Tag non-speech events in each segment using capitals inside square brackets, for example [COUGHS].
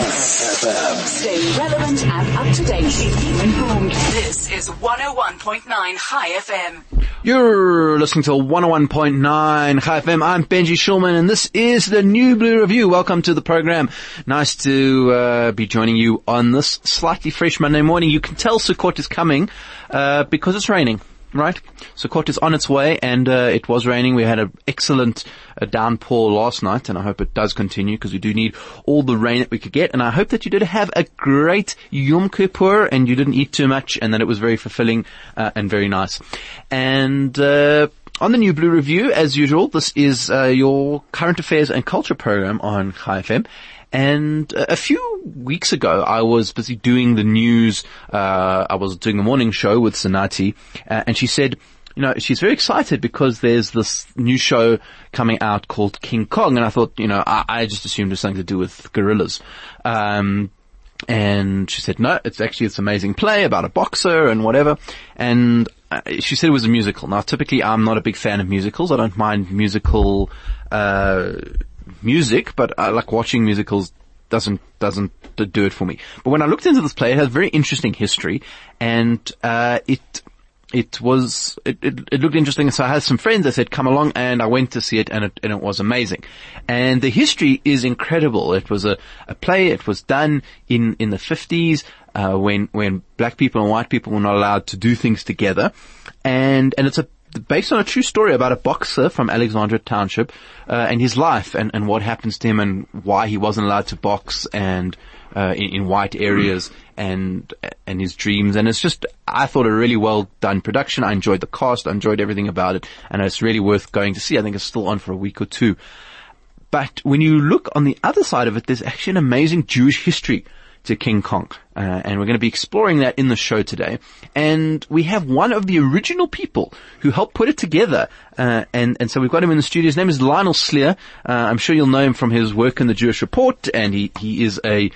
Stay relevant and up to date. Keep informed. This is 101.9 Chai FM. You're listening to 101.9 Chai FM. I'm Benji Shulman and this is the New Blue Review. Welcome to the program. Nice to uh, be joining you on this slightly fresh Monday morning. You can tell Sukkot is coming uh, because it's raining right? Sukkot is on its way and uh, it was raining. We had an excellent uh, downpour last night and I hope it does continue because we do need all the rain that we could get. And I hope that you did have a great Yom Kippur and you didn't eat too much and that it was very fulfilling uh, and very nice. And uh, on the New Blue Review, as usual, this is uh, your current affairs and culture program on Chai FM. And a few weeks ago, I was busy doing the news. Uh, I was doing the morning show with Sanati, uh, and she said, you know, she's very excited because there's this new show coming out called King Kong, and I thought, you know, I, I just assumed it was something to do with gorillas. Um, and she said, no, it's actually this amazing play about a boxer and whatever. And uh, she said it was a musical. Now, typically, I'm not a big fan of musicals. I don't mind musical. Uh, music, but I like watching musicals doesn't doesn't do it for me. But when I looked into this play, it has very interesting history, and uh, it it was it, it, it, looked interesting. So I had some friends that said come along, and I went to see it, and it and it was amazing. And the history is incredible. It was a, a play. It was done in in the fifties uh, when when black people and white people were not allowed to do things together, and and it's a based on a true story about a boxer from Alexandra Township uh, and his life and, and what happens to him and why he wasn't allowed to box and uh, in, in, white areas and and his dreams and it's just I thought a really well done production. I enjoyed the cast, I enjoyed everything about it, and it's really worth going to see. I think it's still on for a week or two. But when you look on the other side of it, there's actually an amazing Jewish history to King Kong. Uh, and we're going to be exploring that in the show today. And we have one of the original people who helped put it together. Uh, and, and so we've got him in the studio. His name is Lionel Slier. Uh, I'm sure you'll know him from his work in the Jewish Report. And he, he is a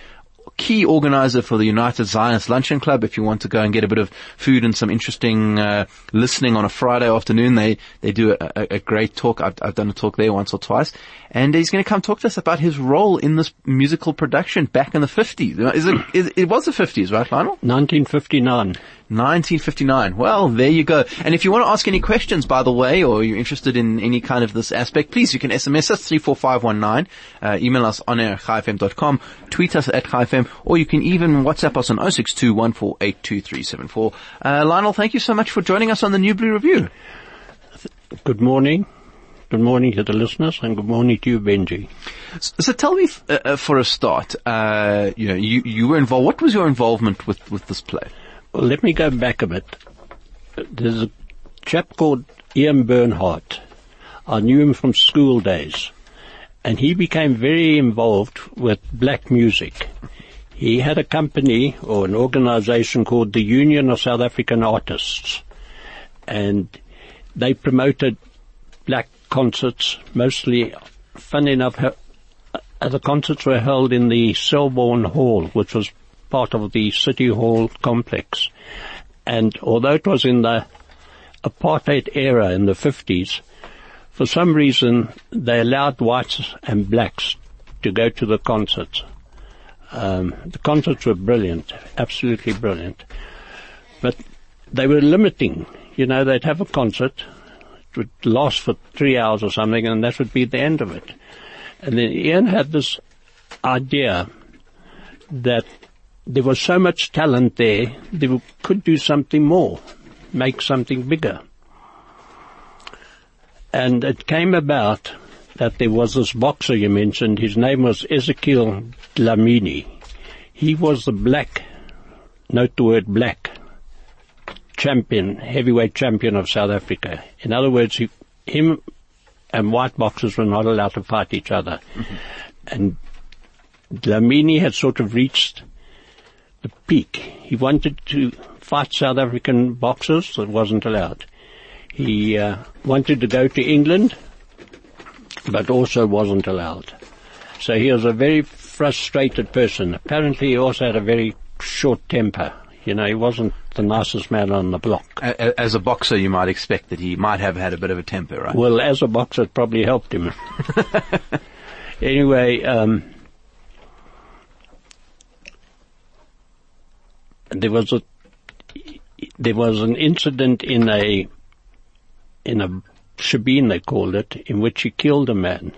key organizer for the United Zionist Luncheon Club. If you want to go and get a bit of food and some interesting uh, listening on a Friday afternoon, they they do a, a, great talk. I've, I've, done a talk there once or twice, and he's going to come talk to us about his role in this musical production back in the fifties. Is it? Is, it was the fifties, right, Lionel? 1959. 1959. Well, there you go. And if you want to ask any questions, by the way, or you're interested in any kind of this aspect, please, you can SMS us 34519, uh, email us on air tweet us at chaifm, or you can even WhatsApp us on 062 uh, Lionel, thank you so much for joining us on the New Blue Review. Good morning. Good morning to the listeners and good morning to you, Benji. So, so tell me, uh, uh, for a start, uh, you know, you, you were involved, what was your involvement with, with this play? Let me go back a bit. There's a chap called Ian Bernhardt. I knew him from school days. And he became very involved with black music. He had a company or an organization called the Union of South African Artists. And they promoted black concerts, mostly, fun enough, the concerts were held in the Selborne Hall, which was part of the City Hall complex. And although it was in the apartheid era in the 50s, for some reason they allowed whites and blacks to go to the concerts. Um, the concerts were brilliant, absolutely brilliant. But they were limiting. You know, they'd have a concert, it would last for three hours or something, and that would be the end of it. And then Ian had this idea that there was so much talent there, they could do something more, make something bigger. And it came about that there was this boxer you mentioned, his name was Ezekiel Dlamini. He was the black, note the word black, champion, heavyweight champion of South Africa. In other words, he, him and white boxers were not allowed to fight each other. Mm-hmm. And Dlamini had sort of reached the peak. He wanted to fight South African boxers that wasn't allowed. He uh, wanted to go to England, but also wasn't allowed. So he was a very frustrated person. Apparently he also had a very short temper. You know, he wasn't the nicest man on the block. As a boxer, you might expect that he might have had a bit of a temper, right? Well, as a boxer, it probably helped him. [LAUGHS] anyway, um, there was a there was an incident in a in a shebeen they called it in which he killed a man.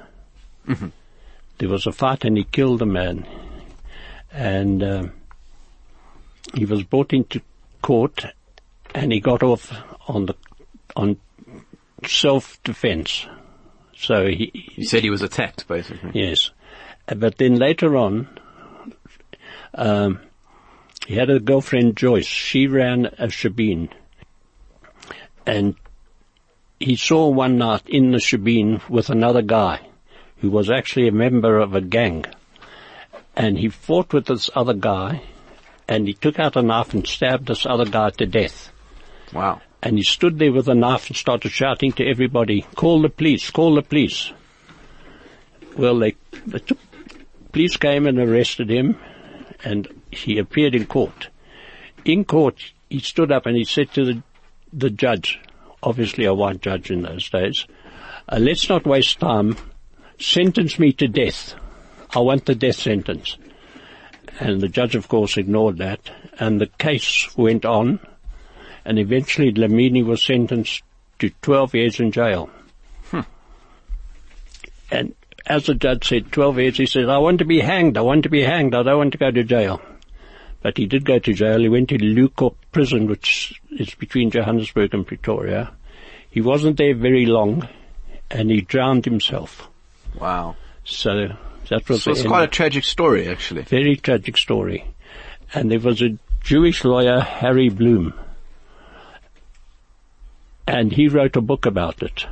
There was a fight and he killed a man, and um he was brought into court, and he got off on the on self defence. So he You said he was attacked, basically. Yes. Uh, But then later on, um, he had a girlfriend, Joyce. She ran a shebeen. And he saw one night in the shebeen with another guy who was actually a member of a gang. And he fought with this other guy and he took out a knife and stabbed this other guy to death. Wow. And he stood there with a knife and started shouting to everybody, call the police, call the police. Well, they, they took, police came and arrested him and he appeared in court. In court, he stood up and he said to the, the judge, obviously a white judge in those days, uh, let's not waste time. Sentence me to death. I want the death sentence. And the judge, of course, ignored that. And the case went on and eventually Lamini was sentenced to 12 years in jail. And as the judge said, 12 years, he said, I want to be hanged, I want to be hanged, I don't want to go to jail. But he did go to jail, he went to Leeuwkop prison, which is between Johannesburg and Pretoria. He wasn't there very long, and he drowned himself. Wow. So that was So it's quite a tragic story, actually. Very tragic story. And there was a Jewish lawyer, Harry Bloom, and he wrote a book about it.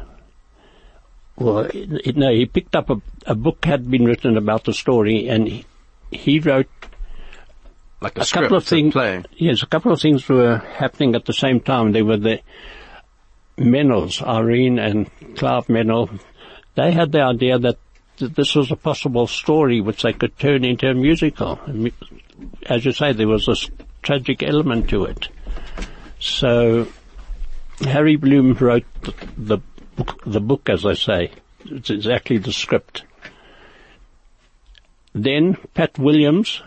Well, it, no, he picked up a, a book had been written about the story, and he, he wrote Like a, a couple of things. play. Yes, a couple of things were happening at the same time. They were the Menells, Irene and Clive Menell. They had the idea that th- this was a possible story which they could turn into a musical. As you say, there was this tragic element to it. So Harry Bloom wrote the, the book, the book, as I say. It's exactly the script. Then Pat Williams,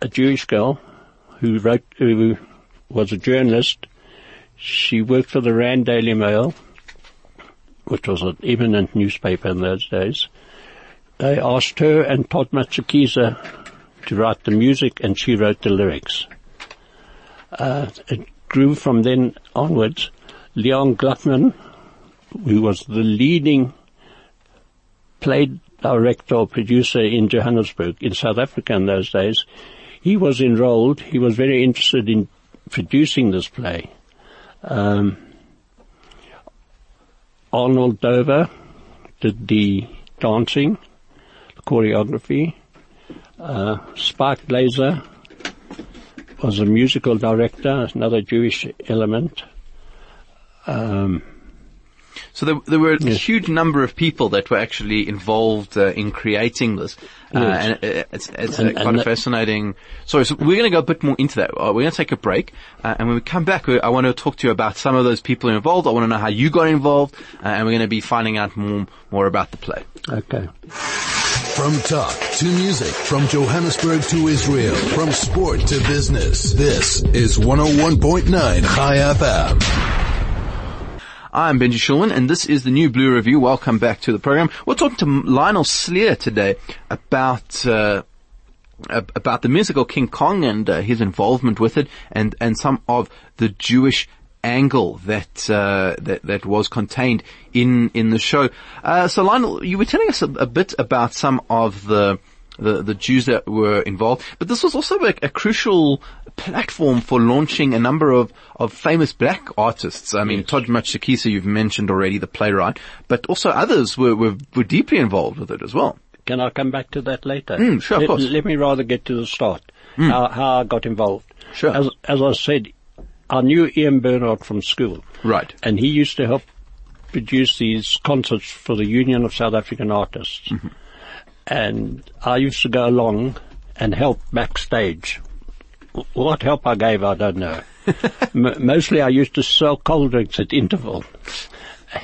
a Jewish girl who wrote, who was a journalist. She worked for the Rand Daily Mail, which was an eminent newspaper in those days. They asked her and Todd Matshikiza to write the music and she wrote the lyrics. Uh, it grew from then onwards. Leon Gluckman, who was the leading play director or producer in Johannesburg, in South Africa in those days, he was enrolled. He was very interested in producing this play. Um, Arnold Dover did the dancing, the choreography. Uh, Spike Glasser was a musical director, another Jewish element. Um, So there, there were a Yes. huge number of people that were actually involved uh, in creating this, uh, and it's, it's And- uh, quite and a fascinating. Sorry, so we're going to go a bit more into that. Uh, we're going to take a break, uh, and when we come back, I want to talk to you about some of those people involved. I want to know how you got involved, uh, and we're going to be finding out more more about the play. okay. From talk to music, from Johannesburg to Israel, from sport to business. This is 101.9 Chai FM. I'm Benji Shulman and this is the New Blue Review. Welcome back to the program. We're talking to Lionel Slier today about. Uh, about the musical King Kong and uh, his involvement with it, and and some of the Jewish angle that uh, that that was contained in in the show. Uh, so Lionel, you were telling us a, a bit about some of the. The, the Jews that were involved, but this was also a, a crucial platform for launching a number of, of famous black artists. I mean, Todd Matshikiza, you've mentioned already, the playwright, but also others were, were, were deeply involved with it as well. Can I come back to that later? Mm, sure, of let, course. Let me rather get to the start. How, how I got involved. Sure. As, as I said, I knew Ian Bernhardt from school. Right. And he used to help produce these concerts for the Union of South African Artists. Mm-hmm. And I used to go along and help backstage. What help I gave, I don't know. [LAUGHS] M- mostly I used to sell cold drinks at interval.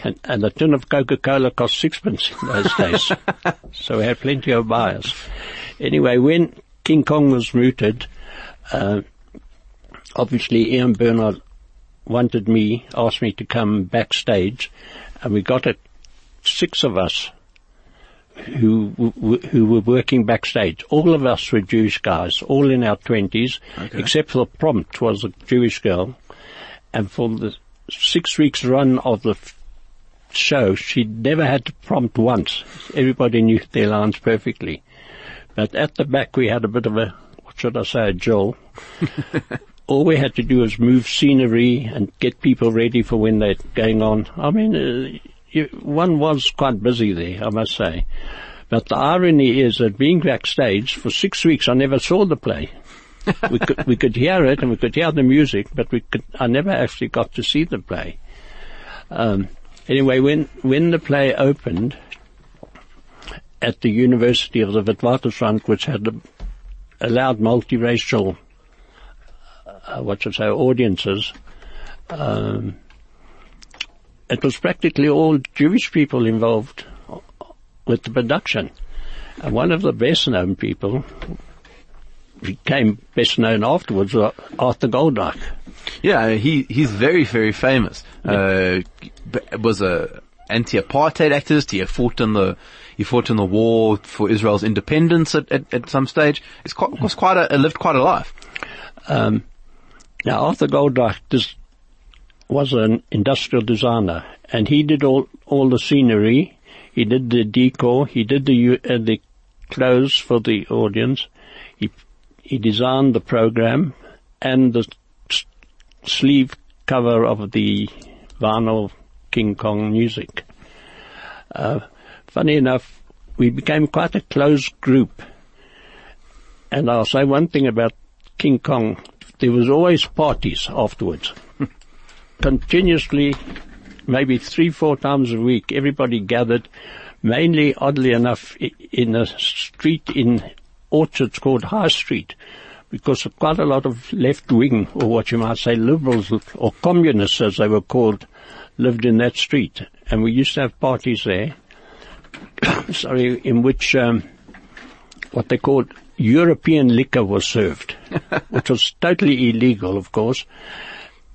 And, and a tin of Coca-Cola cost sixpence in those days. [LAUGHS] so we had plenty of buyers. Anyway, when King Kong was mooted, uh, obviously Ian Bernhardt wanted me, asked me to come backstage, and we got it, six of us who who were working backstage. All of us were Jewish guys, all in our twenties, Okay. except for the Prompt was a Jewish girl, and for the six weeks run of the show, she never had to prompt once. Everybody knew their lines perfectly. But at the back we had a bit of a, what should I say, a Joel. [LAUGHS] All we had to do was move scenery and get people ready for when they're going on. I mean, uh, one was quite busy there, I must say. But the irony is that being backstage for six weeks, I never saw the play. [LAUGHS] we could we could hear it and we could hear the music, but we could I never actually got to see the play. Um, anyway, when when the play opened at the University of the Witwatersrand, which had a, allowed multiracial, uh, what should I say, audiences, um, it was practically all Jewish people involved with the production. And one of the best known people became best known afterwards was Arthur Goldreich. Yeah, he he's very very famous. Uh, was a anti-apartheid activist. He fought in the he fought in the war for Israel's independence at, at, at some stage. It's quite was quite a lived quite a life. Um, now Arthur Goldreich this was an industrial designer, and he did all all the scenery. He did the decor. He did the uh, the clothes for the audience. He he designed the program and the sleeve cover of the vinyl King Kong music. Uh, funny enough, we became quite a close group. And I'll say one thing about King Kong. There was always parties afterwards. Continuously, maybe three, four times a week, everybody gathered, mainly, oddly enough, in a street in Orchards called High Street, because quite a lot of left wing, or what you might say liberals, or communists as they were called, lived in that street. And we used to have parties there, [COUGHS] sorry, in which, um, what they called European liquor was served, [LAUGHS] which was totally illegal, of course.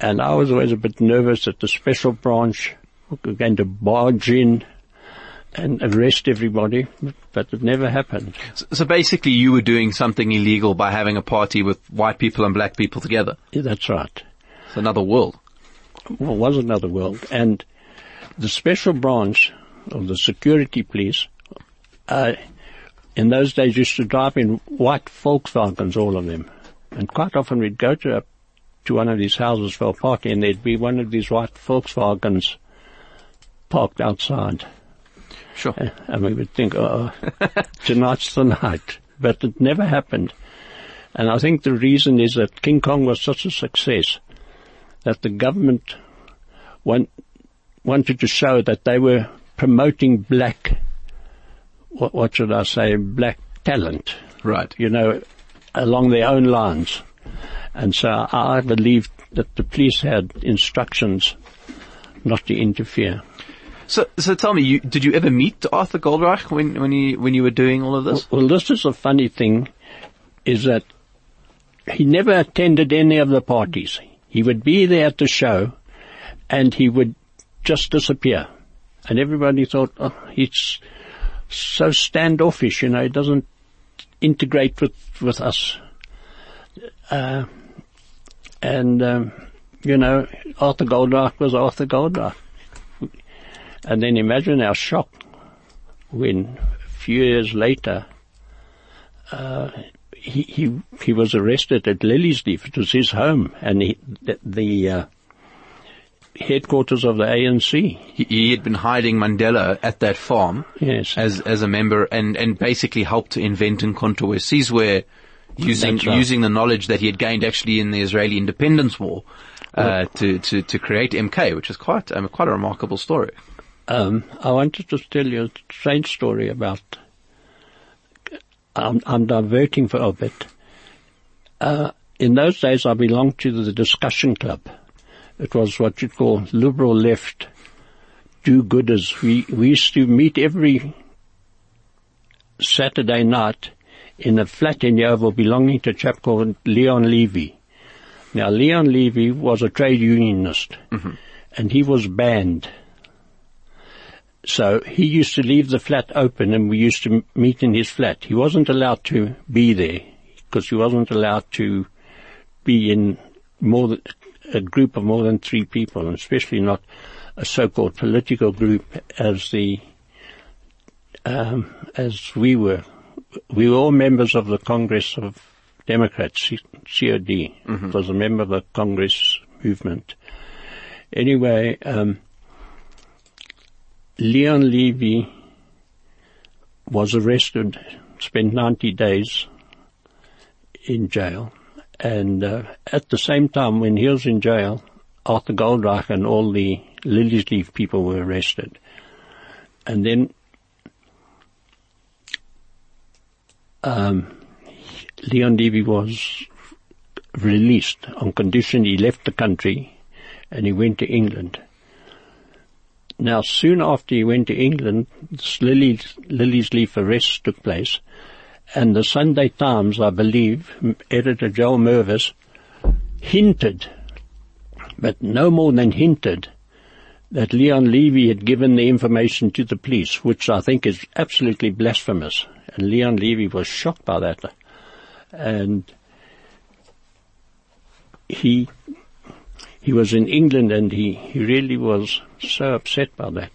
And I was always a bit nervous that the special branch were going to barge in and arrest everybody, but it never happened. So, so basically, you were doing something illegal by having a party with white people and black people together. Yeah, That's right. It's another world. Well, was another world. And the special branch of the security police, uh, in those days used to drive in white Volkswagens, all of them. And quite often we'd go to a, to one of these houses for a party and there'd be one of these white Volkswagens parked outside. Sure. Uh, and we would think, oh, [LAUGHS] tonight's the night. But it never happened. And I think the reason is that King Kong was such a success that the government want, wanted to show that they were promoting black, what, what should I say, black talent, Right. you know, along their own lines. And so I believed that the police had instructions not to interfere. So, so tell me, you, did you ever meet Arthur Goldreich when, when you, when you were doing all of this? Well, this is a funny thing, is that he never attended any of the parties. He would be there at the show, and he would just disappear. And everybody thought, oh, he's so standoffish, you know, he doesn't integrate with, with us. Uh, and, um, you know, Arthur Goldreich was Arthur Goldreich. And then imagine our shock when a few years later, uh, he, he, he was arrested at Liliesleaf. It was his home and he, the, the uh, headquarters of the ANC. He, he had been hiding Mandela at that farm Yes. as, as a member and, and basically helped to invent Sizwe using, That's right. using the knowledge that he had gained actually in the Israeli independence war, uh, to, to, to create MK, which is quite, um, quite a remarkable story. Um, I wanted to tell you a strange story about. I'm, I'm diverting for a bit. Uh, in those days, I belonged to the discussion club. It was what you'd call liberal left do-gooders. We we used to meet every Saturday night in a flat in Yeoville belonging to a chap called Leon Levy. Now, Leon Levy was a trade unionist, and he was banned. So he used to leave the flat open, and we used to m- meet in his flat. He wasn't allowed to be there because he wasn't allowed to be in more than a group of more than three people, and especially not a so-called political group as the um, as we were. We were all members of the Congress of Democrats, COD. It was a member of the Congress movement. Anyway, um, Leon Levy was arrested, spent 90 days in jail, and uh, at the same time when he was in jail, Arthur Goldreich and all the Liliesleaf people were arrested. And then um, Leon Levy was released on condition he left the country and he went to England. Now, soon after he went to England, Lily's, Liliesleaf arrest took place, and the Sunday Times, I believe, editor Joel Mervis, hinted, but no more than hinted, that Leon Levy had given the information to the police, which I think is absolutely blasphemous. And Leon Levy was shocked by that. And he he was in England and he, he really was so upset by that.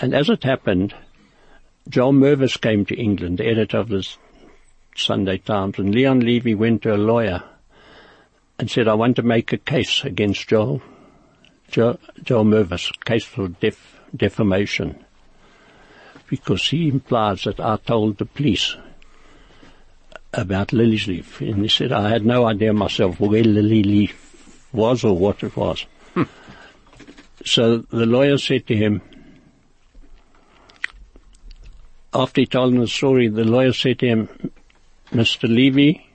And as it happened, Joel Mervis came to England, the editor of the Sunday Times, and Leon Levy went to a lawyer and said, I want to make a case against Joel, Joel, Joel Mervis, case for def, defamation, because he implies that I told the police about Liliesleaf. And he said, I had no idea myself where Lily Leaf was or what it was. Hmm. So the lawyer said to him, after he told him the story, the lawyer said to him, Mr. Levy,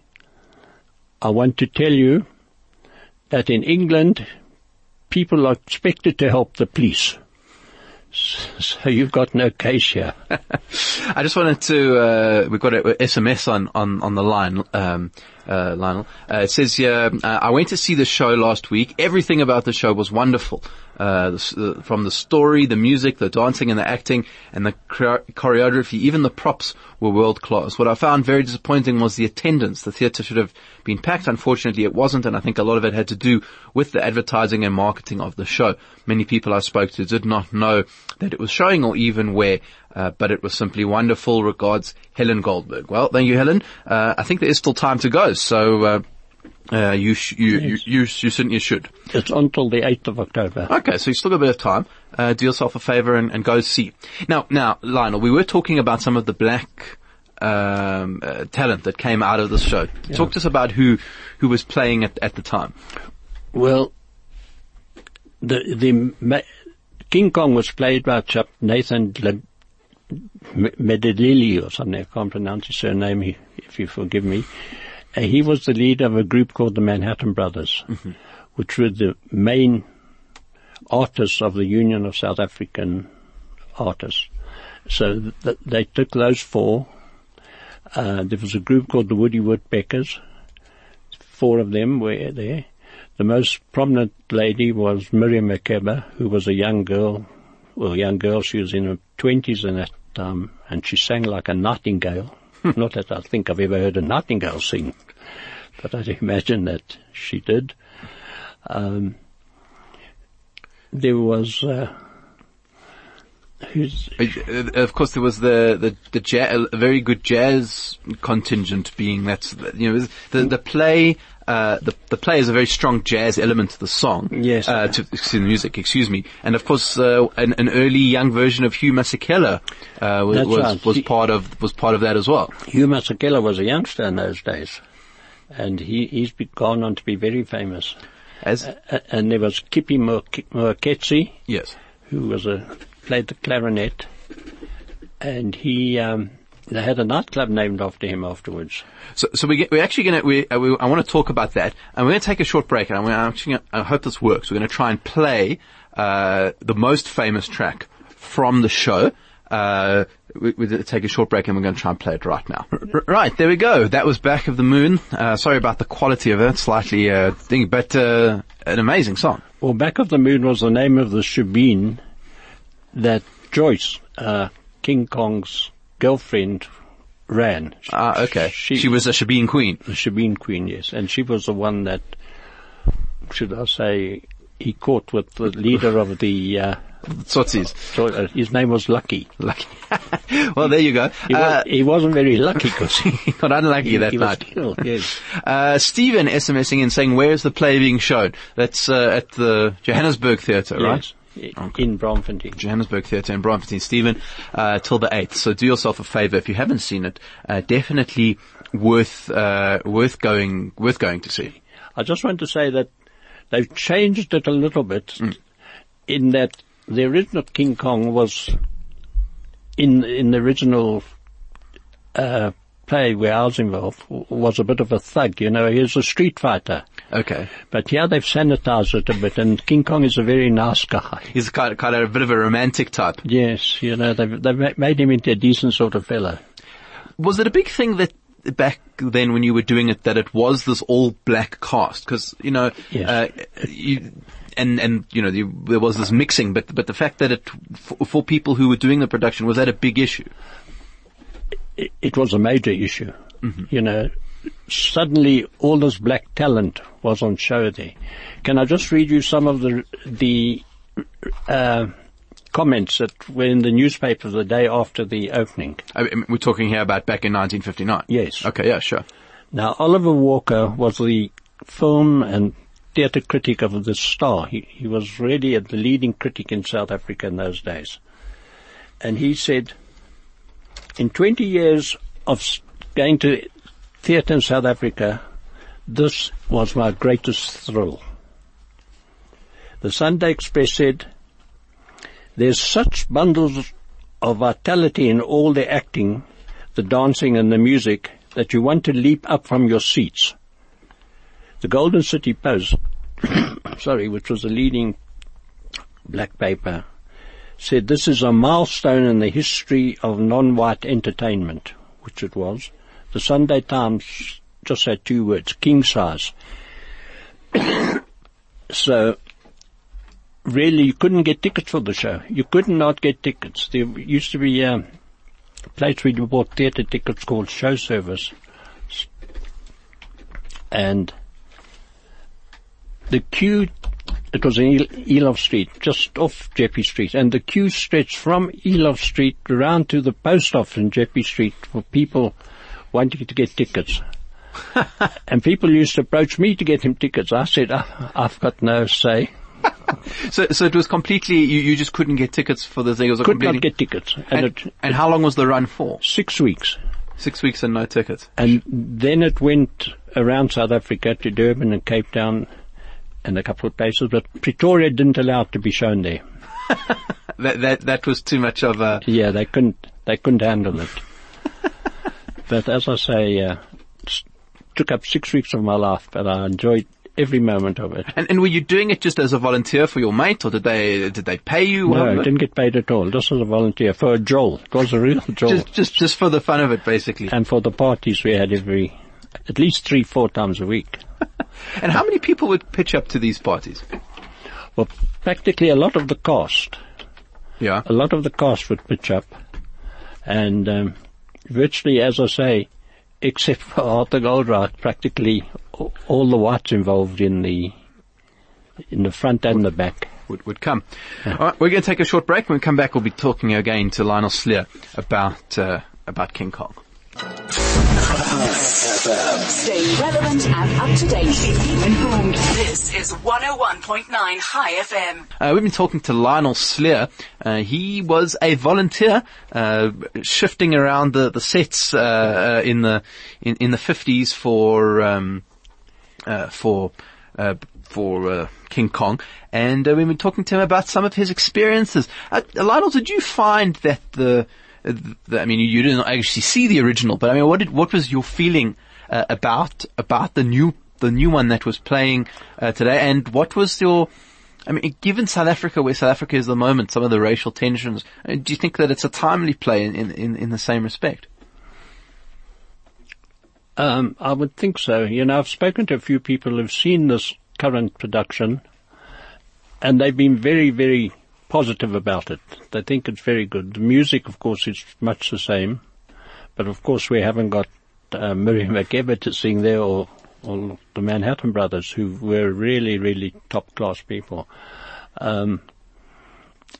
I want to tell you that in England, people are expected to help the police. So you've got no case here. [LAUGHS] I just wanted to, uh, we've got a SMS on, on, on the line, um, uh, Lionel. Uh, it says here, uh, I went to see the show last week. Everything about the show was wonderful. Uh, the, from the story, the music, the dancing and the acting, and the choreography, even the props were world class. What I found very disappointing was the attendance. The theatre should have been packed. Unfortunately, it wasn't, and I think a lot of it had to do with the advertising and marketing of the show. Many people I spoke to did not know that it was showing or even where, uh, but it was simply wonderful. Regards, Helen Goldberg. Well, thank you, Helen. Uh, I think there is still time to go, so uh, uh, you, sh- you, you you you certainly should. It's until the 8th of October. Okay, so you still got a bit of time. Uh, do yourself a favor and, and go see. Now, now, Lionel, we were talking about some of the black um, uh, talent that came out of this show. Talk to us about who who was playing at, at the time. Well, the the ma- King Kong was played by chap Nathan Medellili or something. I can't pronounce his surname. he- If you forgive me, uh, he was the leader of a group called the Manhattan Brothers, which were the main artists of the Union of South African Artists. So th- th- they took those four. Uh, there was a group called the Woody Woodpeckers. Four of them were there. The most prominent lady was Miriam Makeba, who was a young girl. Well, young girl, she was in her twenties in that time, and she sang like a nightingale. [LAUGHS] Not that I think I've ever heard a nightingale sing, but I'd imagine that she did. Um, there was, uh, who's, Uh, Of course, there was the the, the ja- a very good jazz contingent being that's you know the the play. Uh, the the play has a very strong jazz element to the song. Yes. Uh, to, to the music, excuse me. And of course, uh, an, an early young version of Hugh Masekela uh, was was, right. was part of was part of that as well. Hugh Masekela was a youngster in those days, and he, he's be, gone on to be very famous. As And there was Kippie Moeketsi, yes. who was a played the clarinet, and he um, they had a nightclub named after him afterwards. So, so we get, we're actually going to, we, uh, we, I want to talk about that, and we're going to take a short break, and I'm gonna, actually, gonna, I hope this works. We're going to try and play uh, the most famous track from the show, Uh, we, we take a short break and we're going to try and play it right now. R- right, there we go. That was Back of the Moon. Uh, sorry about the quality of it, slightly, uh, thing, but, uh, an amazing song. Well, Back of the Moon was the name of the shebeen that Joyce, uh, King Kong's girlfriend, ran. Ah, okay. She, She was a Shebeen queen. the shebeen queen, yes, and she was the one that, should I say, he caught with the leader of the. Uh, uh, his name was Lucky. Lucky. [LAUGHS] well, there you go. He, Uh, was, he wasn't very lucky because he, [LAUGHS] he got unlucky that he night. killed. Yes. Uh, Stephen SMSing in saying, where's the play being shown? That's, uh, at the Johannesburg Theatre, right? Yes. In Braamfontein. Johannesburg Theatre in Braamfontein, Stephen, uh, till the 8th. So do yourself a favor. If you haven't seen it, uh, definitely worth, uh, worth going, worth going to see. I just want to say that they've changed it a little bit in that the original King Kong was in in the original uh, play where I was involved was a bit of a thug. You know, he was a street fighter. Okay. But yeah, they've sanitized it a bit, and King Kong is a very nice guy. He's kind of, kind of a bit of a romantic type. Yes, you know, they've, they've made him into a decent sort of fellow. Was it a big thing that back then when you were doing it that it was this all black cast? Because, you know, Yes. uh, you, and, and, you know, there was this mixing, but, but the fact that it, for, for people who were doing the production, was that a big issue? it, it was a major issue. You know, suddenly all this black talent was on show there. Can I just read you some of the the uh, comments that were in the newspaper the day after the opening? I mean, we're talking here about back in 1959. Yes. Okay, yeah, sure. Now, Oliver Walker was the film and theatre critic of the Star. He, he was really the leading critic in South Africa in those days. And he said, in 20 years of going to theatre in South Africa, this was my greatest thrill. The Sunday Express said, there's such bundles of vitality in all the acting, the dancing and the music that you want to leap up from your seats. The Golden City Post, [COUGHS] sorry, which was the leading black paper, said this is a milestone in the history of non-white entertainment, which it was. The Sunday Times just had two words, king size. [COUGHS] so, really you couldn't get tickets for the show. You could not get tickets. There used to be a place where you bought theatre tickets called show service. And the queue, it was in El- Eloff Street, just off Jeppe Street, and the queue stretched from Eloff Street around to the post office in Jeppe Street for people wanting to get tickets. [LAUGHS] and people used to approach me to get him tickets. I said, "I- I've got no say. [LAUGHS] So, so it was completely, you, you just couldn't get tickets for the thing. It was Could not get tickets. and, And, it, and how long was the run for? six weeks. Six weeks and no tickets. And then it went around South Africa to Durban and Cape Town and a couple of places, but Pretoria didn't allow it to be shown there. [LAUGHS] That, that, that was too much of a, Yeah, they couldn't, they couldn't handle it. But as I say, uh, took up six weeks of my life, but I enjoyed every moment of it. and, and were you doing it just as a volunteer for your mate or did they, did they pay you? No, I didn't get paid at all. Just as a volunteer for a joel. It was a real [LAUGHS] joel. just, just, just for the fun of it basically. and for the parties we had every, at least three, four times a week. [LAUGHS] And how many people would pitch up to these parties? Well, practically a lot of the cast Yeah. a lot of the cast would pitch up, and um, virtually, as I say, except for Arthur Goldreich, practically all the whites involved in the in the front and the back. would, would come. All right, we're going to take a short break. When we come back, we'll be talking again to Lionel Slier about uh, about King Kong. Stay relevant and up to date. Keep informed. This is 101.9 Chai FM. Uh, we've been talking to Lionel Slier. Uh, he was a volunteer, uh, shifting around the, the sets, uh, uh, in the, in, in the 50s for, um, uh, for, for, King Kong. And, we've been talking to him about some of his experiences. Lionel, did you find that the, I mean, you didn't actually see the original, but I mean, what did, what was your feeling, uh, about, about the new, the new one that was playing, uh, today? And what was your, I mean, given South Africa, where South Africa is at the moment, some of the racial tensions, uh, do you think that it's a timely play in, in, in the same respect? Um, I would think so. You know, I've spoken to a few people who've seen this current production, and they've been very, very positive about it. They think it's very good. The music, of course, is much the same, but of course we haven't got uh, Miriam Makeba to sing there or, or the Manhattan Brothers, who were really, really top class people. Um,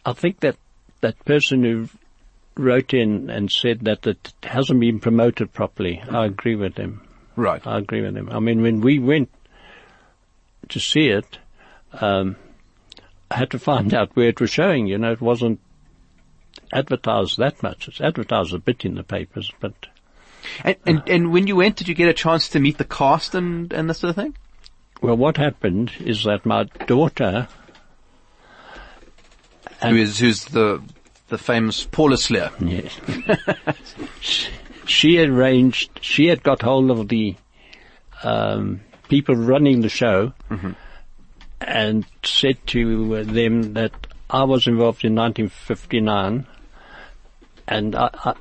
I think that that person who wrote in and said that it hasn't been promoted properly. I agree with him. Right. I agree with him. I mean, when we went to see it, um, I had to find out where it was showing. You know, it wasn't advertised that much. It's advertised a bit in the papers, but. And, and, and when you went, did you get a chance to meet the cast and, and this sort of thing? Well, what happened is that my daughter, Who is, who's the, the famous Paula Slier? Yes. she arranged, she had got hold of the um, people running the show and said to them that I was involved in 1959 and I, I,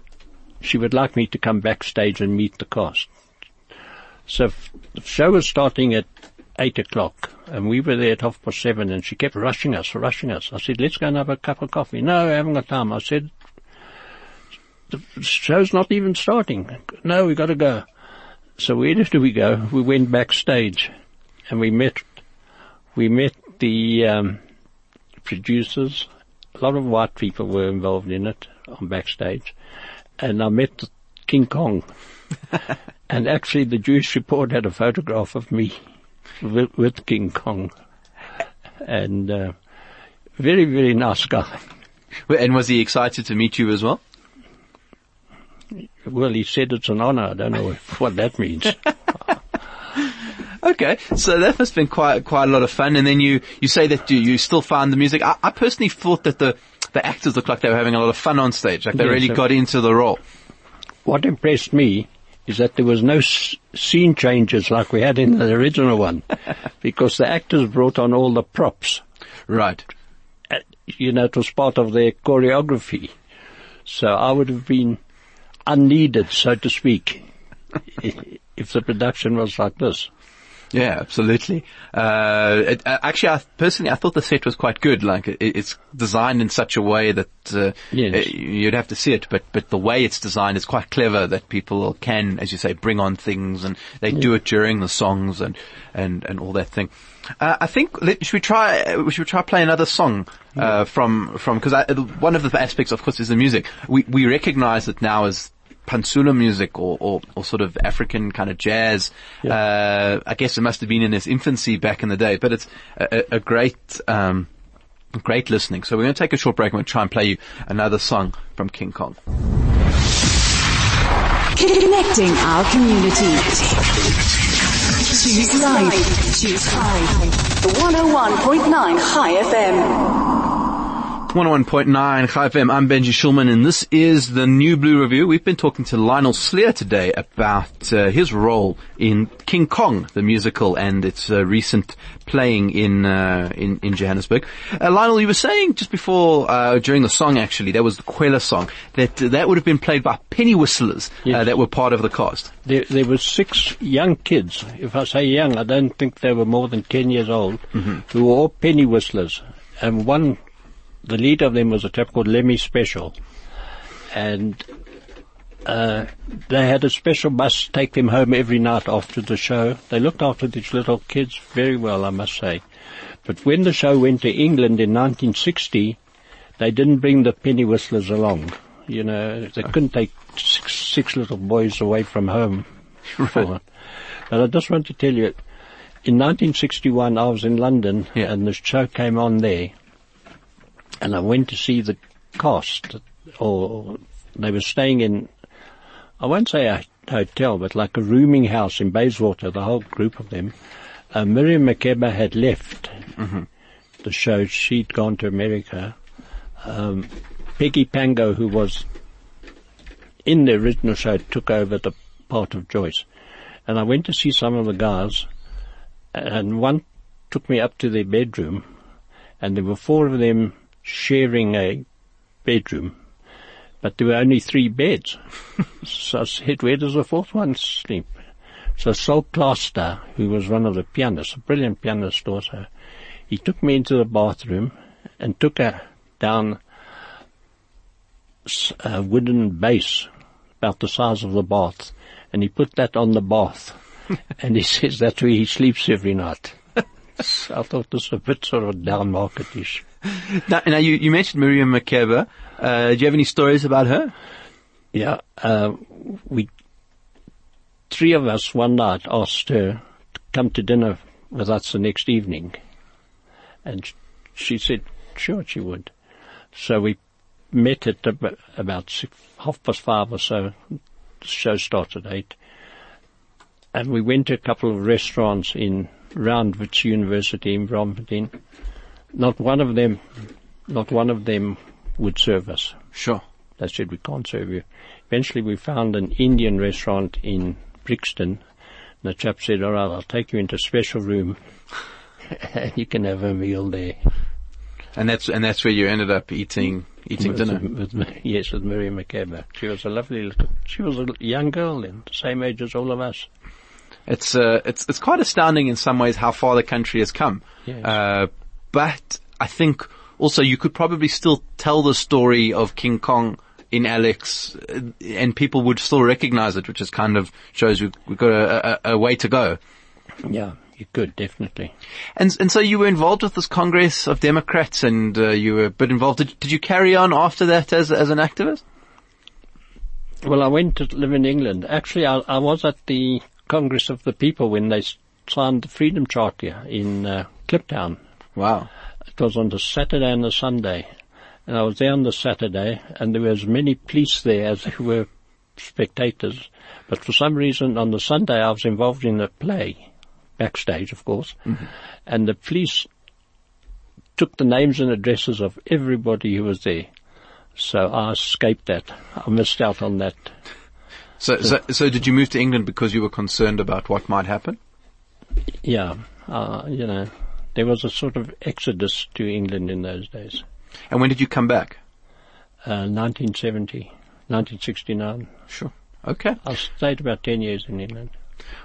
she would like me to come backstage and meet the cast. So the show was starting at eight o'clock and we were there at half past seven and she kept rushing us, rushing us. I said, let's go and have a cup of coffee. No, I haven't got time. I said, the show's not even starting. No, we got to go. So where did we go? We went backstage and we met, we met the, um, producers. A lot of white people were involved in it on backstage and I met King Kong. [LAUGHS] and actually the Jewish report had a photograph of me with, with King Kong. And, uh, very, very nice guy. And was he excited to meet you as well? Well, he said it's an honor. I don't know [LAUGHS] what that means. Okay, so that must have been quite quite a lot of fun. And then you you say that you, you still found the music. I, I personally thought that the the actors looked like they were having a lot of fun on stage, like they Yes, really sir. got into the role. what impressed me is that there was no s- scene changes like we had in the original one, [LAUGHS] because the actors brought on all the props. Right. Uh, You know, it was part of their choreography. So I would have been unneeded, so to speak, [LAUGHS] if the production was like this. Yeah, absolutely. Uh, it, uh, actually, I, personally, I thought the set was quite good. Like, it, it's designed in such a way that uh, Yes. uh, you'd have to see it, but but the way it's designed is quite clever. That people can, as you say, bring on things, and they do it during the songs and and and all that thing. Uh, I think let, should we try? uh, Should we try play another song uh, from from because one of the aspects, of course, is the music. We we recognise it now as Pansula music or, or, or sort of African kind of jazz. Uh, I guess it must have been in its infancy back in the day, but it's a, a, a great, um, great listening. So we're going to take a short break and we'll try and play you another song from King Kong. Connecting our community. Choose life. Choose life. 101.9 Chai FM. 101.9 Chai FM, I'm Benji Shulman and this is the New Blue Review. We've been talking to Lionel Slier today about uh, his role in King Kong, the musical, and its uh, recent playing in, uh, in, in Johannesburg. Uh, Lionel, you were saying just before, uh, during the song actually, that was the Kwela song, that uh, that would have been played by penny whistlers Yes. that were part of the cast. There, there were six young kids. If I say young, I don't think they were more than 10 years old, who were all penny whistlers. And one, the leader of them was a chap called Lemmy Special. And, uh, they had a special bus take them home every night after the show. They looked after these little kids very well, I must say. But when the show went to England in 1960, they didn't bring the penny whistlers along. You know, they [LAUGHS] couldn't take six, six little boys away from home. [LAUGHS] For, but I just want to tell you, in 1961 I was in London Yeah. and the show came on there and I went to see the cast or they were staying in, I won't say a hotel, but like a rooming house in Bayswater, the whole group of them. Uh, Miriam Makeba had left the show. She'd gone to America. Um, Peggy Phango, who was in the original show, took over the part of Joyce. And I went to see some of the guys, and one took me up to their bedroom, and there were four of them sharing a bedroom, but there were only three beds. [LAUGHS] so I said, where does the fourth one sleep? So Sol Klaaste, who was one of the pianists, a brilliant pianist also, he took me into the bathroom and took a down a wooden base about the size of the bath and he put that on the bath [LAUGHS] and he says that's where he sleeps every night. [LAUGHS] So I thought this was a bit sort of down marketish. [LAUGHS] Now, now you, you mentioned Miriam Makeba. Uh, do you have any stories about her? Yeah, uh, we, three of us one night asked her to come to dinner with us the next evening. And she said, sure she would. So we met at about six, half past five or so. The show started at eight. And we went to a couple of restaurants in round Wits University in Braamfontein. Not one of them, not one of them would serve us. Sure. They said, we can't serve you. Eventually we found an Indian restaurant in Brixton. And The chap said, all right, I'll take you into a special room [LAUGHS] and you can have a meal there. And that's, and that's where you ended up eating, eating With- dinner. with- yes, with Miriam Makeba. She was a lovely little, she was a young girl then, the same age as all of us. It's, uh, it's, it's quite astounding in some ways how far the country has come. Yes. Uh, but I think also you could probably still tell the story of King Kong in Alex uh, and people would still recognize it, which is kind of shows we've, we've got a, a, a way to go. Yeah, you could, definitely. And, and so you were involved with this Congress of Democrats and uh, you were a bit involved. Did, did you carry on after that as, as an activist? Well, I went to live in England. Actually, I, I was at the Congress of the People when they signed the Freedom Charter in uh, Kliptown. Wow. It was on the Saturday and the Sunday. And I was there on the Saturday and there were as many police there as there were spectators. But for some reason on the Sunday I was involved in a play, backstage of course, and the police took the names and addresses of everybody who was there. So I escaped that. I missed out on that. So, so, so did you move to England because you were concerned about what might happen? Yeah, uh, you know, there was a sort of exodus to England in those days. And when did you come back? Uh, 1970, 1969. Sure. Okay. I stayed about 10 years in England.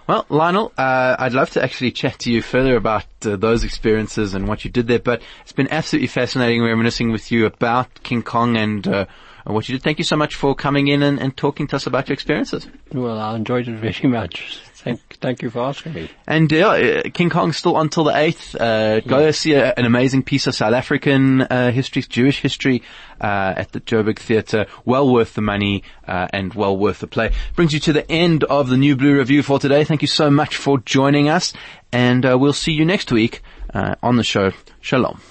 Well, Lionel, uh, I'd love to actually chat to you further about uh, those experiences and what you did there, but it's been absolutely fascinating reminiscing with you about King Kong and uh, what you did. Thank you so much for coming in and, and talking to us about your experiences. Well, I enjoyed it very [LAUGHS] much. Thank, thank you for asking me. And yeah, uh, King Kong's still until the 8th. Uh, go see a, an amazing piece of South African uh, history, Jewish history, uh, at the Joburg Theatre. Well worth the money, uh, and well worth the play. Brings you to the end of the New Blue Review for today. Thank you so much for joining us, and uh, we'll see you next week uh, on the show. Shalom.